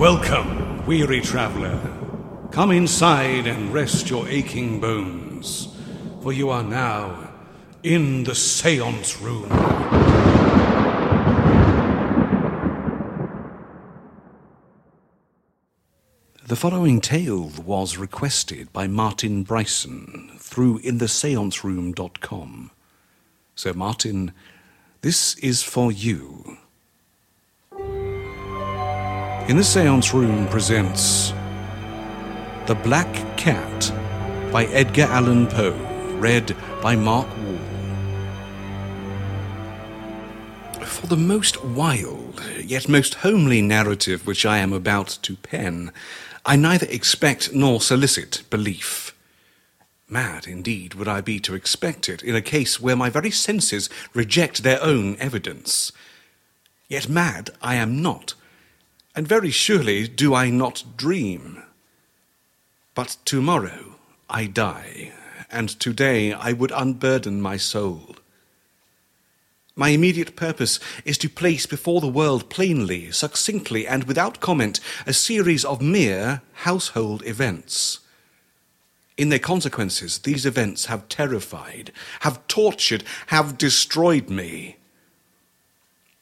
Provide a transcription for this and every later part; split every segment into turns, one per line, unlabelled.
Welcome, weary traveler. Come inside and rest your aching bones, for you are now in the seance room. The following tale was requested by Martin Bryson through intheseanceroom.com. So, Martin, this is for you in the seance room presents The Black Cat by Edgar Allan Poe, read by Mark Wall.
For the most wild, yet most homely narrative which I am about to pen, I neither expect nor solicit belief. Mad indeed would I be to expect it in a case where my very senses reject their own evidence. Yet mad I am not and very surely do I not dream. But tomorrow I die, and today I would unburden my soul. My immediate purpose is to place before the world plainly, succinctly, and without comment a series of mere household events. In their consequences, these events have terrified, have tortured, have destroyed me.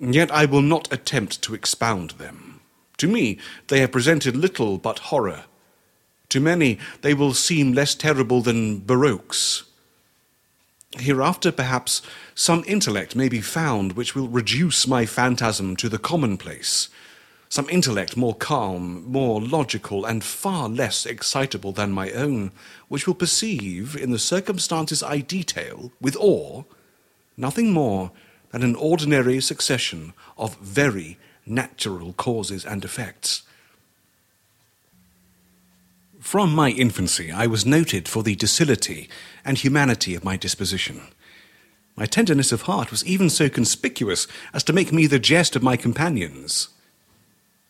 Yet I will not attempt to expound them. To me, they have presented little but horror. To many, they will seem less terrible than Baroques. Hereafter, perhaps, some intellect may be found which will reduce my phantasm to the commonplace, some intellect more calm, more logical, and far less excitable than my own, which will perceive, in the circumstances I detail, with awe, nothing more than an ordinary succession of very natural causes and effects. From my infancy, I was noted for the docility and humanity of my disposition. My tenderness of heart was even so conspicuous as to make me the jest of my companions.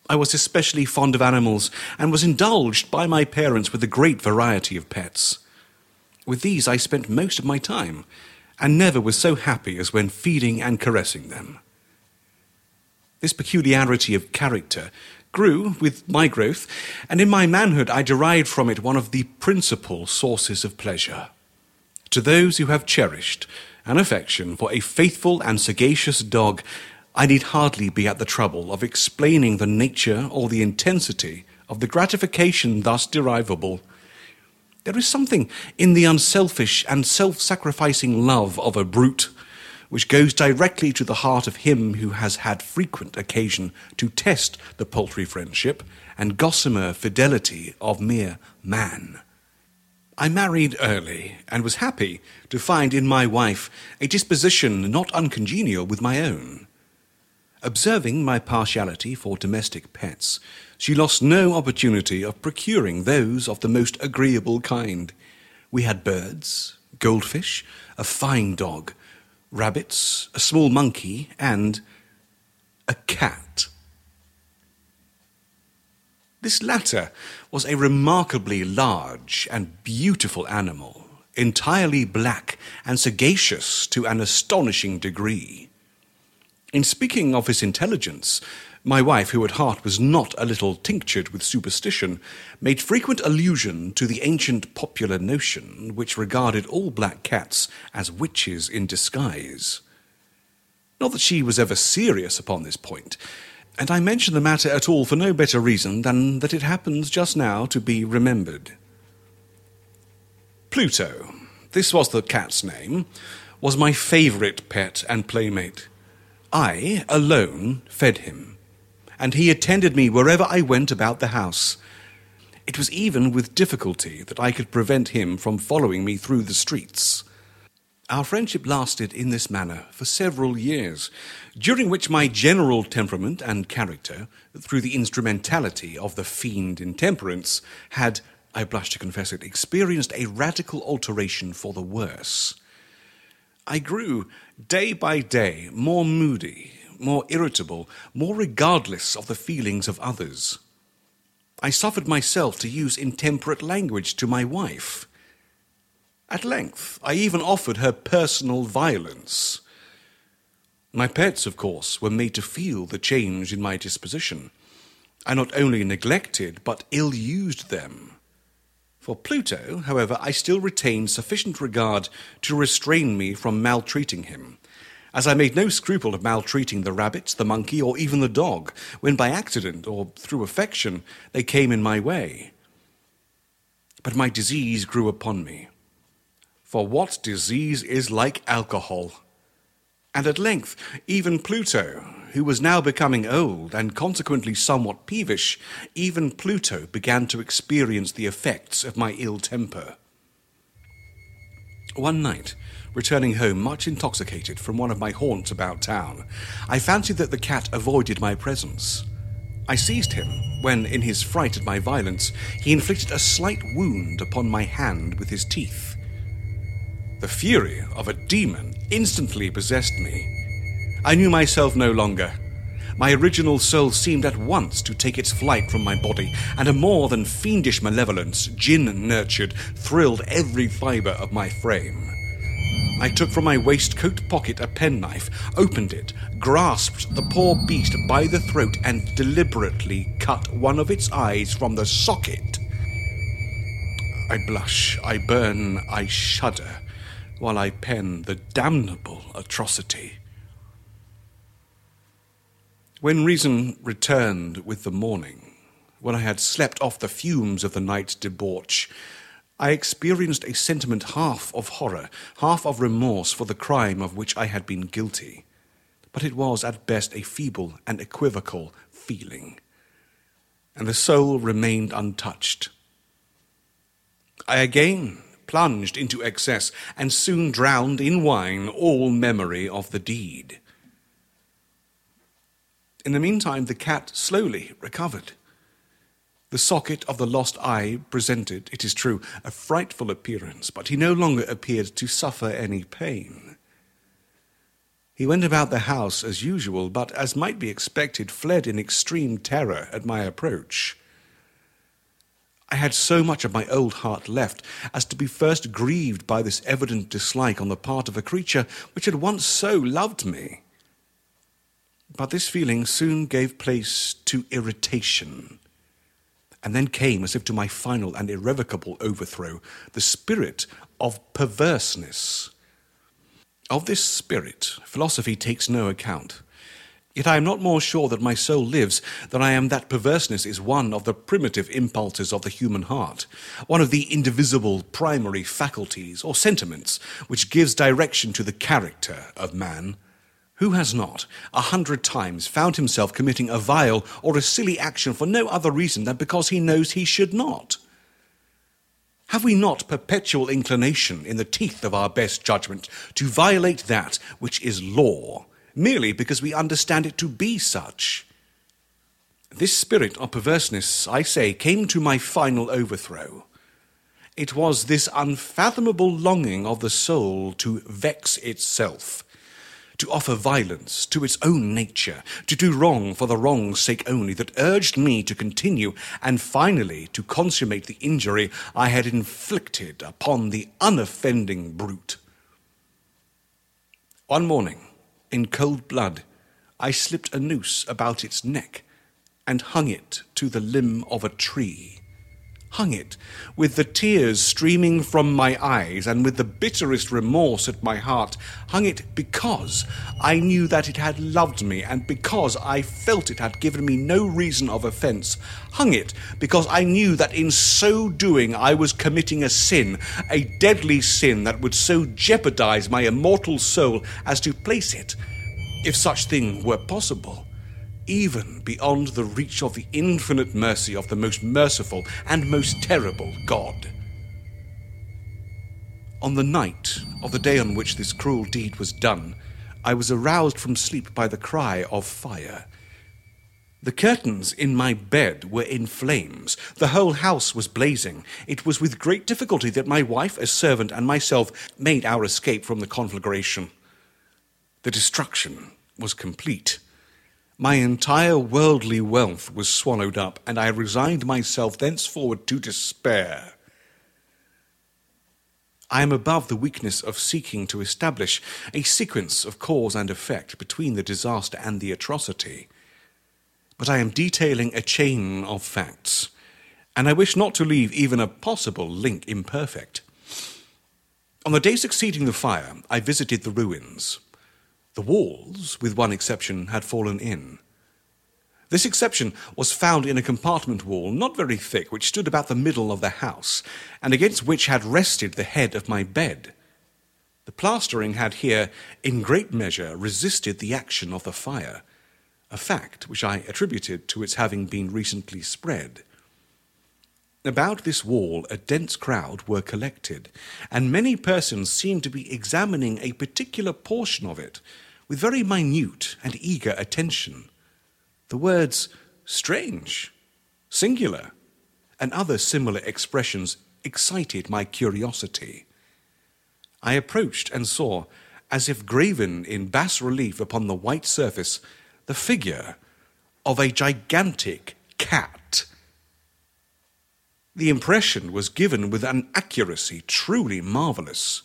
I was especially fond of animals and was indulged by my parents with a great variety of pets. With these I spent most of my time, and never was so happy as when feeding and caressing them. This peculiarity of character grew with my growth, and in my manhood I derived from it one of the principal sources of pleasure. To those who have cherished an affection for a faithful and sagacious dog, I need hardly be at the trouble of explaining the nature or the intensity of the gratification thus derivable. There is something in the unselfish and self sacrificing love of a brute which goes directly to the heart of him who has had frequent occasion to test the paltry friendship and gossamer fidelity of mere man. I married early and was happy to find in my wife a disposition not uncongenial with my own. Observing my partiality for domestic pets, she lost no opportunity of procuring those of the most agreeable kind. We had birds, goldfish, a fine dog, rabbits, a small monkey, and a cat. This latter was a remarkably large and beautiful animal, entirely black and sagacious to an astonishing degree. In speaking of his intelligence, my wife, who at heart was not a little tinctured with superstition, made frequent allusion to the ancient popular notion which regarded all black cats as witches in disguise. Not that she was ever serious upon this point, and I mention the matter at all for no better reason than that it happens just now to be remembered. Pluto, this was the cat's name, was my favourite pet and playmate. I alone fed him and he attended me wherever I went about the house. It was even with difficulty that I could prevent him from following me through the streets. Our friendship lasted in this manner for several years, during which my general temperament and character, through the instrumentality of the fiend intemperance, had, I blush to confess it, experienced a radical alteration for the worse. I grew, day by day, more moody more irritable, more regardless of the feelings of others. I suffered myself to use intemperate language to my wife. At length, I even offered her personal violence. My pets, of course, were made to feel the change in my disposition. I not only neglected, but ill used them. For Pluto, however, I still retained sufficient regard to restrain me from maltreating him, as I made no scruple of maltreating the rabbit, the monkey, or even the dog when by accident or through affection they came in my way. But my disease grew upon me. For what disease is like alcohol? And at length, even Pluto, who was now becoming old and consequently somewhat peevish, even Pluto began to experience the effects of my ill temper. One night, returning home much intoxicated from one of my haunts about town, I fancied that the cat avoided my presence. I seized him when, in his fright at my violence, he inflicted a slight wound upon my hand with his teeth. The fury of a demon instantly possessed me. I knew myself no longer. My original soul seemed at once to take its flight from my body, and a more than fiendish malevolence, gin nurtured, thrilled every fibre of my frame. I took from my waistcoat pocket a penknife, opened it, grasped the poor beast by the throat, and deliberately cut one of its eyes from the socket. I blush, I burn, I shudder while I pen the damnable atrocity. When reason returned with the morning, when I had slept off the fumes of the night's debauch, I experienced a sentiment half of horror, half of remorse for the crime of which I had been guilty. But it was at best a feeble and equivocal feeling. And the soul remained untouched. I again plunged into excess and soon drowned in wine all memory of the deed. In the meantime, the cat slowly recovered. The socket of the lost eye presented, it is true, a frightful appearance, but he no longer appeared to suffer any pain. He went about the house as usual, but, as might be expected, fled in extreme terror at my approach. I had so much of my old heart left as to be first grieved by this evident dislike on the part of a creature which had once so loved me. But this feeling soon gave place to irritation and then came, as if to my final and irrevocable overthrow, the spirit of perverseness. Of this spirit, philosophy takes no account. Yet I am not more sure that my soul lives than I am that perverseness is one of the primitive impulses of the human heart, one of the indivisible primary faculties or sentiments which gives direction to the character of man. Who has not, a hundred times, found himself committing a vile or a silly action for no other reason than because he knows he should not? Have we not perpetual inclination in the teeth of our best judgment to violate that which is law, merely because we understand it to be such? This spirit of perverseness, I say, came to my final overthrow. It was this unfathomable longing of the soul to vex itself to offer violence to its own nature, to do wrong for the wrong's sake only, that urged me to continue and finally to consummate the injury I had inflicted upon the unoffending brute. One morning, in cold blood, I slipped a noose about its neck and hung it to the limb of a tree hung it, with the tears streaming from my eyes and with the bitterest remorse at my heart, hung it because I knew that it had loved me and because I felt it had given me no reason of offence, hung it because I knew that in so doing I was committing a sin, a deadly sin that would so jeopardize my immortal soul as to place it, if such thing were possible, even beyond the reach of the infinite mercy of the most merciful and most terrible God. On the night of the day on which this cruel deed was done, I was aroused from sleep by the cry of fire. The curtains in my bed were in flames. The whole house was blazing. It was with great difficulty that my wife, a servant, and myself made our escape from the conflagration. The destruction was complete. My entire worldly wealth was swallowed up, and I resigned myself thenceforward to despair. I am above the weakness of seeking to establish a sequence of cause and effect between the disaster and the atrocity, but I am detailing a chain of facts, and I wish not to leave even a possible link imperfect. On the day succeeding the fire, I visited the ruins. The walls, with one exception, had fallen in. This exception was found in a compartment wall, not very thick, which stood about the middle of the house, and against which had rested the head of my bed. The plastering had here, in great measure, resisted the action of the fire, a fact which I attributed to its having been recently spread. About this wall, a dense crowd were collected, and many persons seemed to be examining a particular portion of it with very minute and eager attention. The words strange, singular, and other similar expressions excited my curiosity. I approached and saw, as if graven in bas relief upon the white surface, the figure of a gigantic cat the impression was given with an accuracy truly marvellous.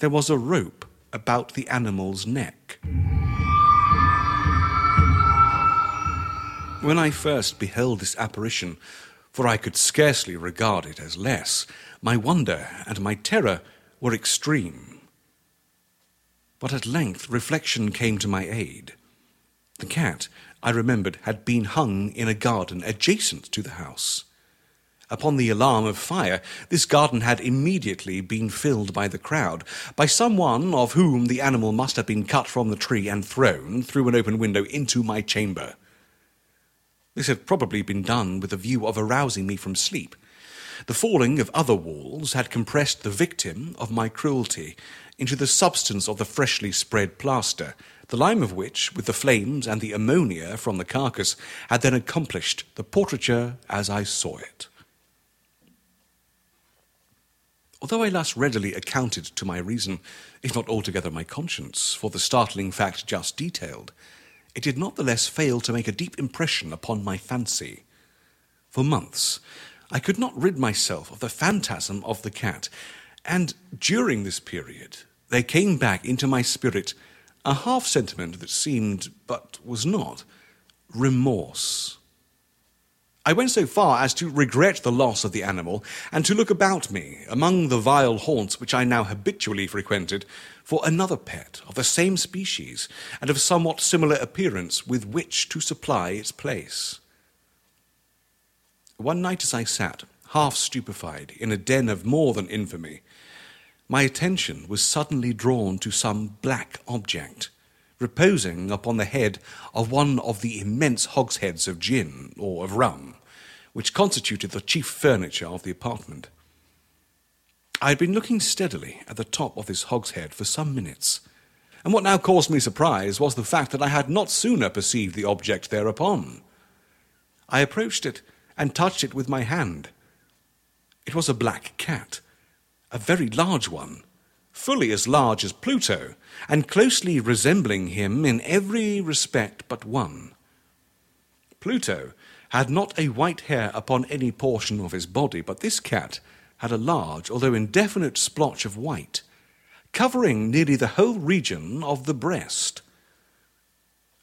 There was a rope about the animal's neck. When I first beheld this apparition, for I could scarcely regard it as less, my wonder and my terror were extreme. But at length reflection came to my aid. The cat, I remembered, had been hung in a garden adjacent to the house. Upon the alarm of fire, this garden had immediately been filled by the crowd, by someone of whom the animal must have been cut from the tree and thrown through an open window into my chamber. This had probably been done with a view of arousing me from sleep. The falling of other walls had compressed the victim of my cruelty into the substance of the freshly spread plaster, the lime of which, with the flames and the ammonia from the carcass, had then accomplished the portraiture as I saw it. although I less readily accounted to my reason, if not altogether my conscience, for the startling fact just detailed, it did not the less fail to make a deep impression upon my fancy. For months, I could not rid myself of the phantasm of the cat, and during this period, there came back into my spirit a half sentiment that seemed, but was not, remorse. I went so far as to regret the loss of the animal, and to look about me, among the vile haunts which I now habitually frequented, for another pet of the same species, and of somewhat similar appearance, with which to supply its place. One night as I sat, half stupefied, in a den of more than infamy, my attention was suddenly drawn to some black object reposing upon the head of one of the immense hogsheads of gin or of rum which constituted the chief furniture of the apartment. I had been looking steadily at the top of this hogshead for some minutes, and what now caused me surprise was the fact that I had not sooner perceived the object thereupon. I approached it and touched it with my hand. It was a black cat, a very large one, fully as large as Pluto, and closely resembling him in every respect but one. Pluto had not a white hair upon any portion of his body, but this cat had a large, although indefinite, splotch of white, covering nearly the whole region of the breast.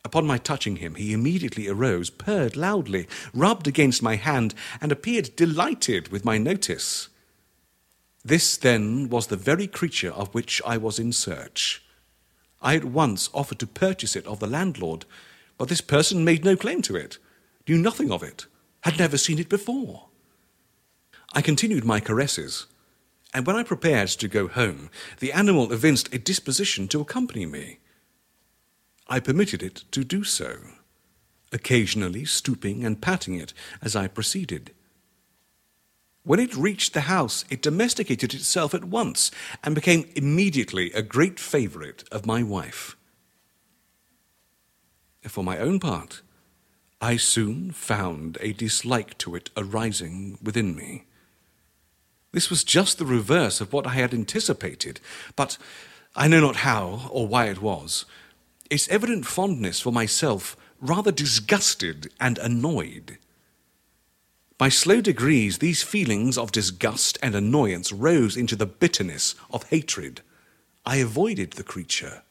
Upon my touching him, he immediately arose, purred loudly, rubbed against my hand, and appeared delighted with my notice. This, then, was the very creature of which I was in search. I at once offered to purchase it of the landlord, but this person made no claim to it knew nothing of it, had never seen it before. I continued my caresses, and when I prepared to go home, the animal evinced a disposition to accompany me. I permitted it to do so, occasionally stooping and patting it as I proceeded. When it reached the house, it domesticated itself at once and became immediately a great favorite of my wife. For my own part, I soon found a dislike to it arising within me. This was just the reverse of what I had anticipated, but I know not how or why it was. Its evident fondness for myself rather disgusted and annoyed. By slow degrees, these feelings of disgust and annoyance rose into the bitterness of hatred. I avoided the creature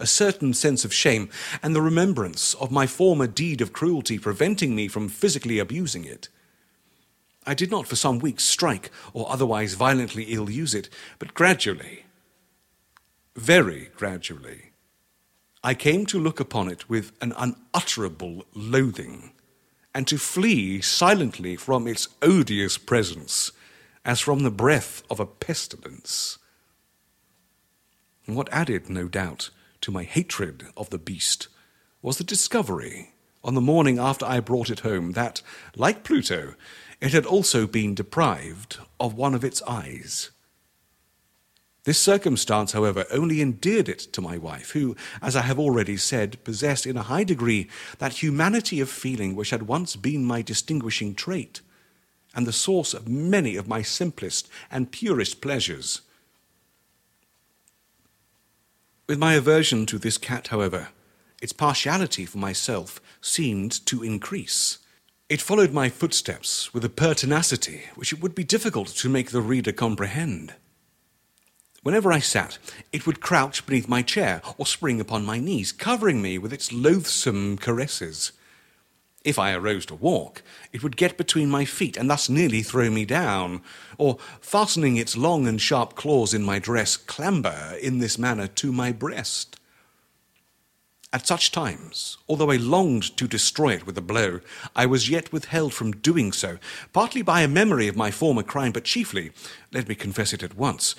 a certain sense of shame, and the remembrance of my former deed of cruelty preventing me from physically abusing it. I did not for some weeks strike or otherwise violently ill use it, but gradually, very gradually, I came to look upon it with an unutterable loathing, and to flee silently from its odious presence as from the breath of a pestilence. What added, no doubt, to my hatred of the beast was the discovery, on the morning after I brought it home, that, like Pluto, it had also been deprived of one of its eyes. This circumstance, however, only endeared it to my wife, who, as I have already said, possessed in a high degree that humanity of feeling which had once been my distinguishing trait, and the source of many of my simplest and purest pleasures with my aversion to this cat, however, its partiality for myself seemed to increase. It followed my footsteps with a pertinacity which it would be difficult to make the reader comprehend. Whenever I sat, it would crouch beneath my chair or spring upon my knees, covering me with its loathsome caresses if I arose to walk, it would get between my feet and thus nearly throw me down, or, fastening its long and sharp claws in my dress, clamber in this manner to my breast. At such times, although I longed to destroy it with a blow, I was yet withheld from doing so, partly by a memory of my former crime, but chiefly, let me confess it at once,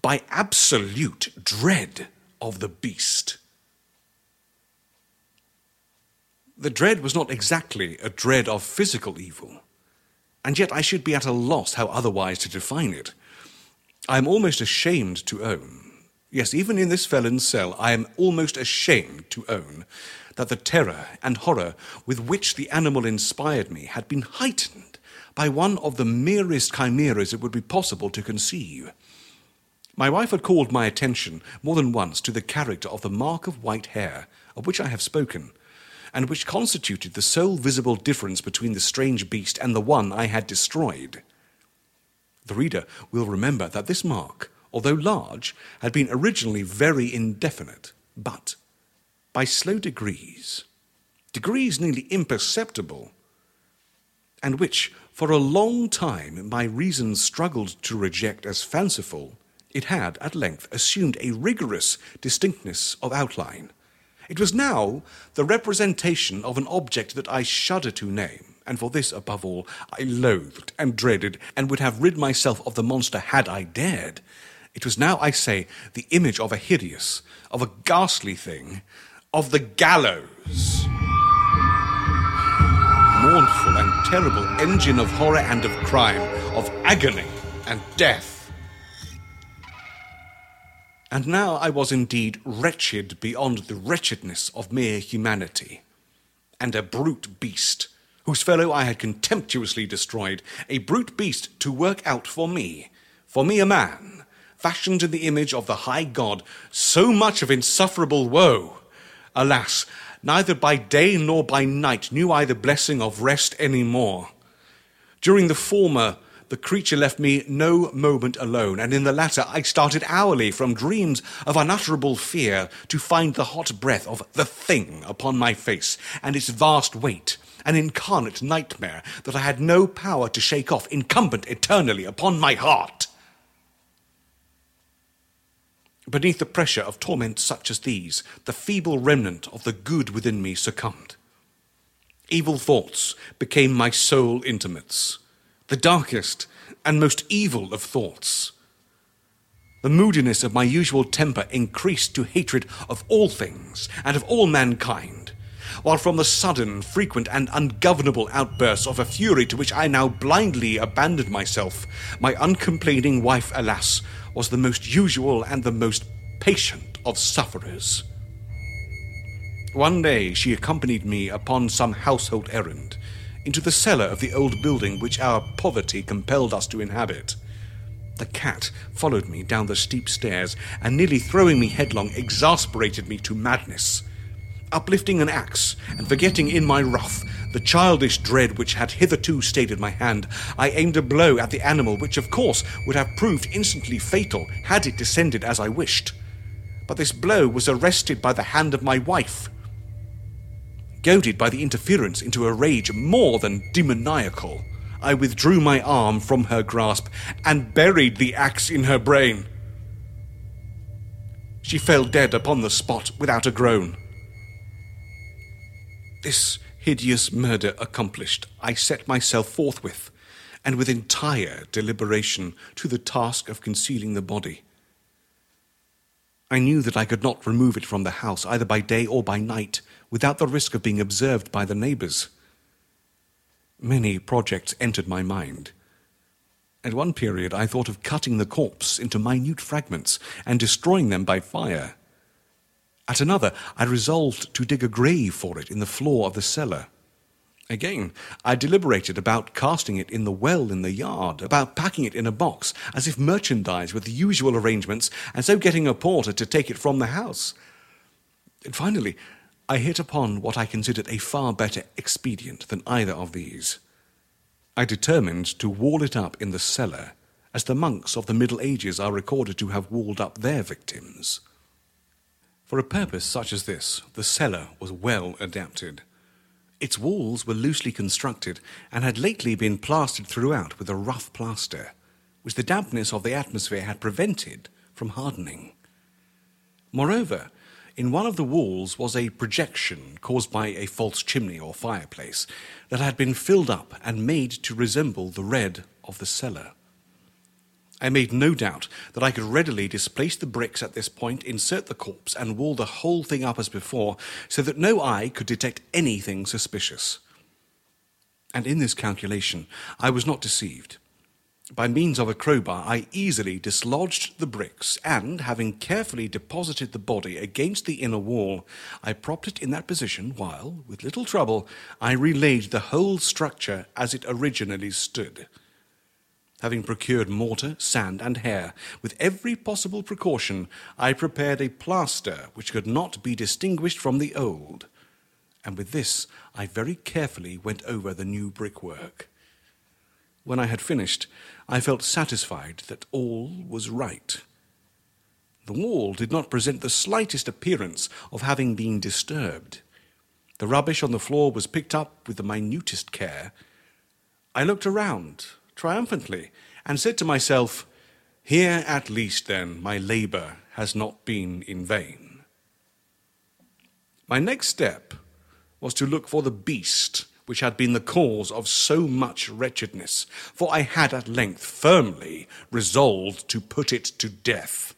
by absolute dread of the beast. The dread was not exactly a dread of physical evil, and yet I should be at a loss how otherwise to define it. I am almost ashamed to own, yes, even in this felon's cell, I am almost ashamed to own that the terror and horror with which the animal inspired me had been heightened by one of the merest chimeras it would be possible to conceive. My wife had called my attention more than once to the character of the mark of white hair of which I have spoken, and which constituted the sole visible difference between the strange beast and the one I had destroyed. The reader will remember that this mark, although large, had been originally very indefinite, but by slow degrees, degrees nearly imperceptible, and which, for a long time, my reason struggled to reject as fanciful, it had at length assumed a rigorous distinctness of outline it was now the representation of an object that I shudder to name, and for this, above all, I loathed and dreaded, and would have rid myself of the monster had I dared. It was now, I say, the image of a hideous, of a ghastly thing, of the gallows. Mournful and terrible engine of horror and of crime, of agony and death. And now I was indeed wretched beyond the wretchedness of mere humanity, and a brute beast, whose fellow I had contemptuously destroyed, a brute beast to work out for me, for me a man, fashioned in the image of the high God, so much of insufferable woe. Alas, neither by day nor by night knew I the blessing of rest any more. During the former, the creature left me no moment alone, and in the latter I started hourly from dreams of unutterable fear to find the hot breath of the thing upon my face, and its vast weight, an incarnate nightmare that I had no power to shake off, incumbent eternally upon my heart. Beneath the pressure of torments such as these, the feeble remnant of the good within me succumbed. Evil thoughts became my sole intimates the darkest and most evil of thoughts. The moodiness of my usual temper increased to hatred of all things and of all mankind, while from the sudden, frequent, and ungovernable outbursts of a fury to which I now blindly abandoned myself, my uncomplaining wife, alas, was the most usual and the most patient of sufferers. One day she accompanied me upon some household errand into the cellar of the old building which our poverty compelled us to inhabit. The cat followed me down the steep stairs and, nearly throwing me headlong, exasperated me to madness. Uplifting an axe and forgetting in my wrath the childish dread which had hitherto stayed in my hand, I aimed a blow at the animal which, of course, would have proved instantly fatal had it descended as I wished. But this blow was arrested by the hand of my wife Goaded by the interference into a rage more than demoniacal, I withdrew my arm from her grasp and buried the axe in her brain. She fell dead upon the spot without a groan. This hideous murder accomplished, I set myself forthwith, and with entire deliberation, to the task of concealing the body. I knew that I could not remove it from the house either by day or by night, without the risk of being observed by the neighbours. Many projects entered my mind. At one period, I thought of cutting the corpse into minute fragments and destroying them by fire. At another, I resolved to dig a grave for it in the floor of the cellar. Again, I deliberated about casting it in the well in the yard, about packing it in a box, as if merchandise with the usual arrangements, and so getting a porter to take it from the house. And finally, I hit upon what I considered a far better expedient than either of these. I determined to wall it up in the cellar, as the monks of the Middle Ages are recorded to have walled up their victims. For a purpose such as this, the cellar was well adapted. Its walls were loosely constructed and had lately been plastered throughout with a rough plaster, which the dampness of the atmosphere had prevented from hardening. Moreover, in one of the walls was a projection caused by a false chimney or fireplace that had been filled up and made to resemble the red of the cellar. I made no doubt that I could readily displace the bricks at this point, insert the corpse, and wall the whole thing up as before, so that no eye could detect anything suspicious. And in this calculation I was not deceived. By means of a crowbar, I easily dislodged the bricks, and, having carefully deposited the body against the inner wall, I propped it in that position while, with little trouble, I relaid the whole structure as it originally stood. Having procured mortar, sand, and hair, with every possible precaution, I prepared a plaster which could not be distinguished from the old, and with this I very carefully went over the new brickwork. When I had finished, I felt satisfied that all was right. The wall did not present the slightest appearance of having been disturbed. The rubbish on the floor was picked up with the minutest care. I looked around triumphantly and said to myself, Here at least, then, my labour has not been in vain. My next step was to look for the beast which had been the cause of so much wretchedness, for I had at length firmly resolved to put it to death.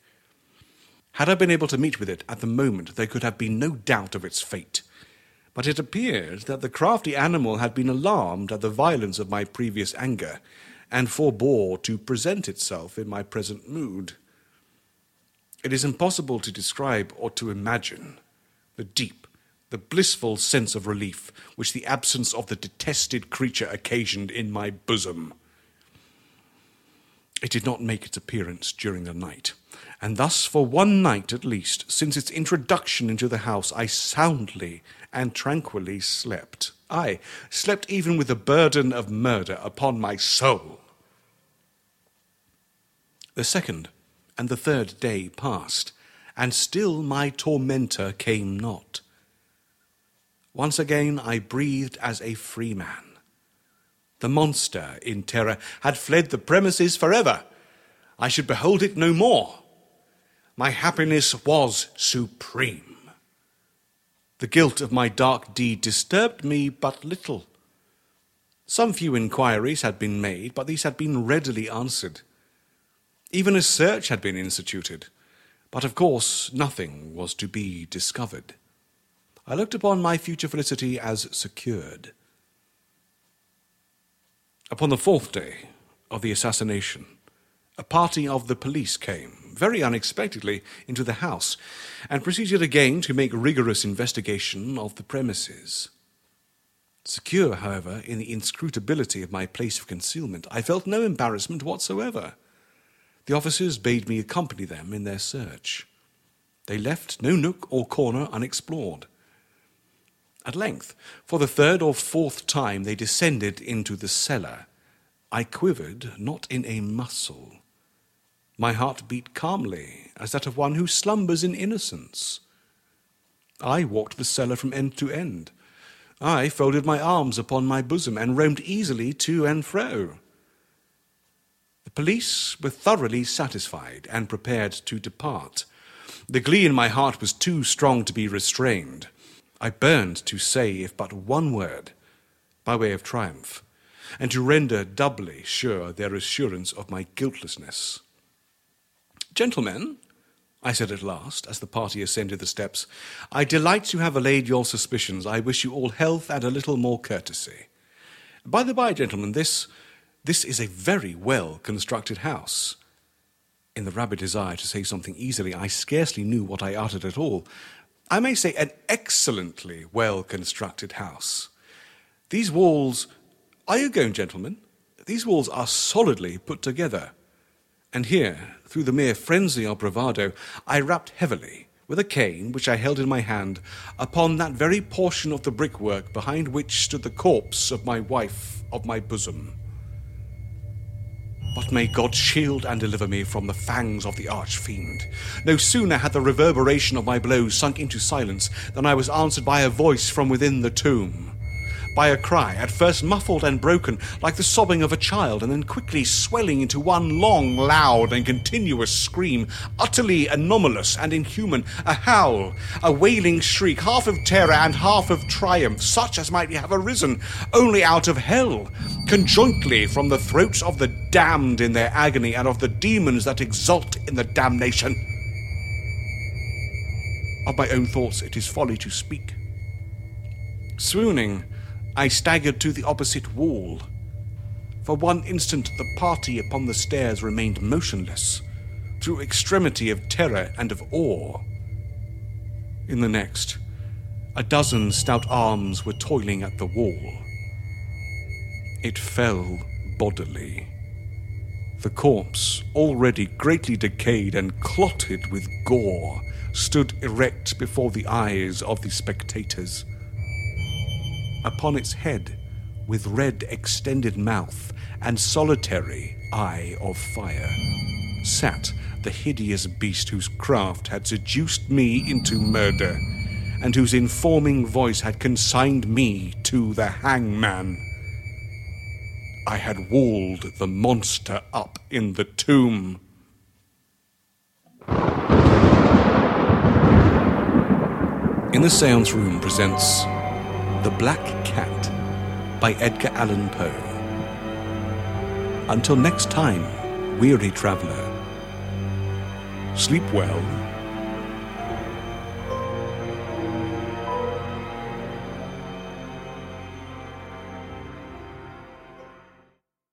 Had I been able to meet with it at the moment, there could have been no doubt of its fate. But it appeared that the crafty animal had been alarmed at the violence of my previous anger, and forbore to present itself in my present mood. It is impossible to describe or to imagine the deep the blissful sense of relief which the absence of the detested creature occasioned in my bosom. It did not make its appearance during the night, and thus for one night at least, since its introduction into the house, I soundly and tranquilly slept. I slept even with the burden of murder upon my soul. The second and the third day passed, and still my tormentor came not. Once again I breathed as a free man. The monster, in terror, had fled the premises forever. I should behold it no more. My happiness was supreme. The guilt of my dark deed disturbed me but little. Some few inquiries had been made, but these had been readily answered. Even a search had been instituted, but of course nothing was to be discovered. I looked upon my future felicity as secured. Upon the fourth day of the assassination, a party of the police came, very unexpectedly, into the house and proceeded again to make rigorous investigation of the premises. Secure, however, in the inscrutability of my place of concealment, I felt no embarrassment whatsoever. The officers bade me accompany them in their search. They left no nook or corner unexplored. At length, for the third or fourth time, they descended into the cellar. I quivered not in a muscle. My heart beat calmly, as that of one who slumbers in innocence. I walked the cellar from end to end. I folded my arms upon my bosom and roamed easily to and fro. The police were thoroughly satisfied and prepared to depart. The glee in my heart was too strong to be restrained. I burned to say, if but one word, by way of triumph, and to render doubly sure their assurance of my guiltlessness. Gentlemen, I said at last, as the party ascended the steps, I delight to have allayed your suspicions. I wish you all health and a little more courtesy. By the by, gentlemen, this this is a very well constructed house. In the rabid desire to say something easily, I scarcely knew what I uttered at all, I may say, an excellently well constructed house. These walls, are you going, gentlemen? These walls are solidly put together. And here, through the mere frenzy of bravado, I rapped heavily, with a cane which I held in my hand, upon that very portion of the brickwork behind which stood the corpse of my wife of my bosom. But may God shield and deliver me from the fangs of the archfiend. No sooner had the reverberation of my blows sunk into silence than I was answered by a voice from within the tomb by a cry, at first muffled and broken, like the sobbing of a child, and then quickly swelling into one long, loud, and continuous scream, utterly anomalous and inhuman, a howl, a wailing shriek, half of terror and half of triumph, such as might have arisen only out of hell, conjointly from the throats of the damned in their agony and of the demons that exult in the damnation. Of my own thoughts, it is folly to speak. Swooning, I staggered to the opposite wall. For one instant, the party upon the stairs remained motionless, through extremity of terror and of awe. In the next, a dozen stout arms were toiling at the wall. It fell bodily. The corpse, already greatly decayed and clotted with gore, stood erect before the eyes of the spectators upon its head, with red extended mouth and solitary eye of fire, sat the hideous beast whose craft had seduced me into murder, and whose informing voice had consigned me to the hangman. I had walled the monster up in the tomb.
In the Seance Room presents the Black Cat by Edgar Allan Poe. Until next time, weary traveler, sleep well.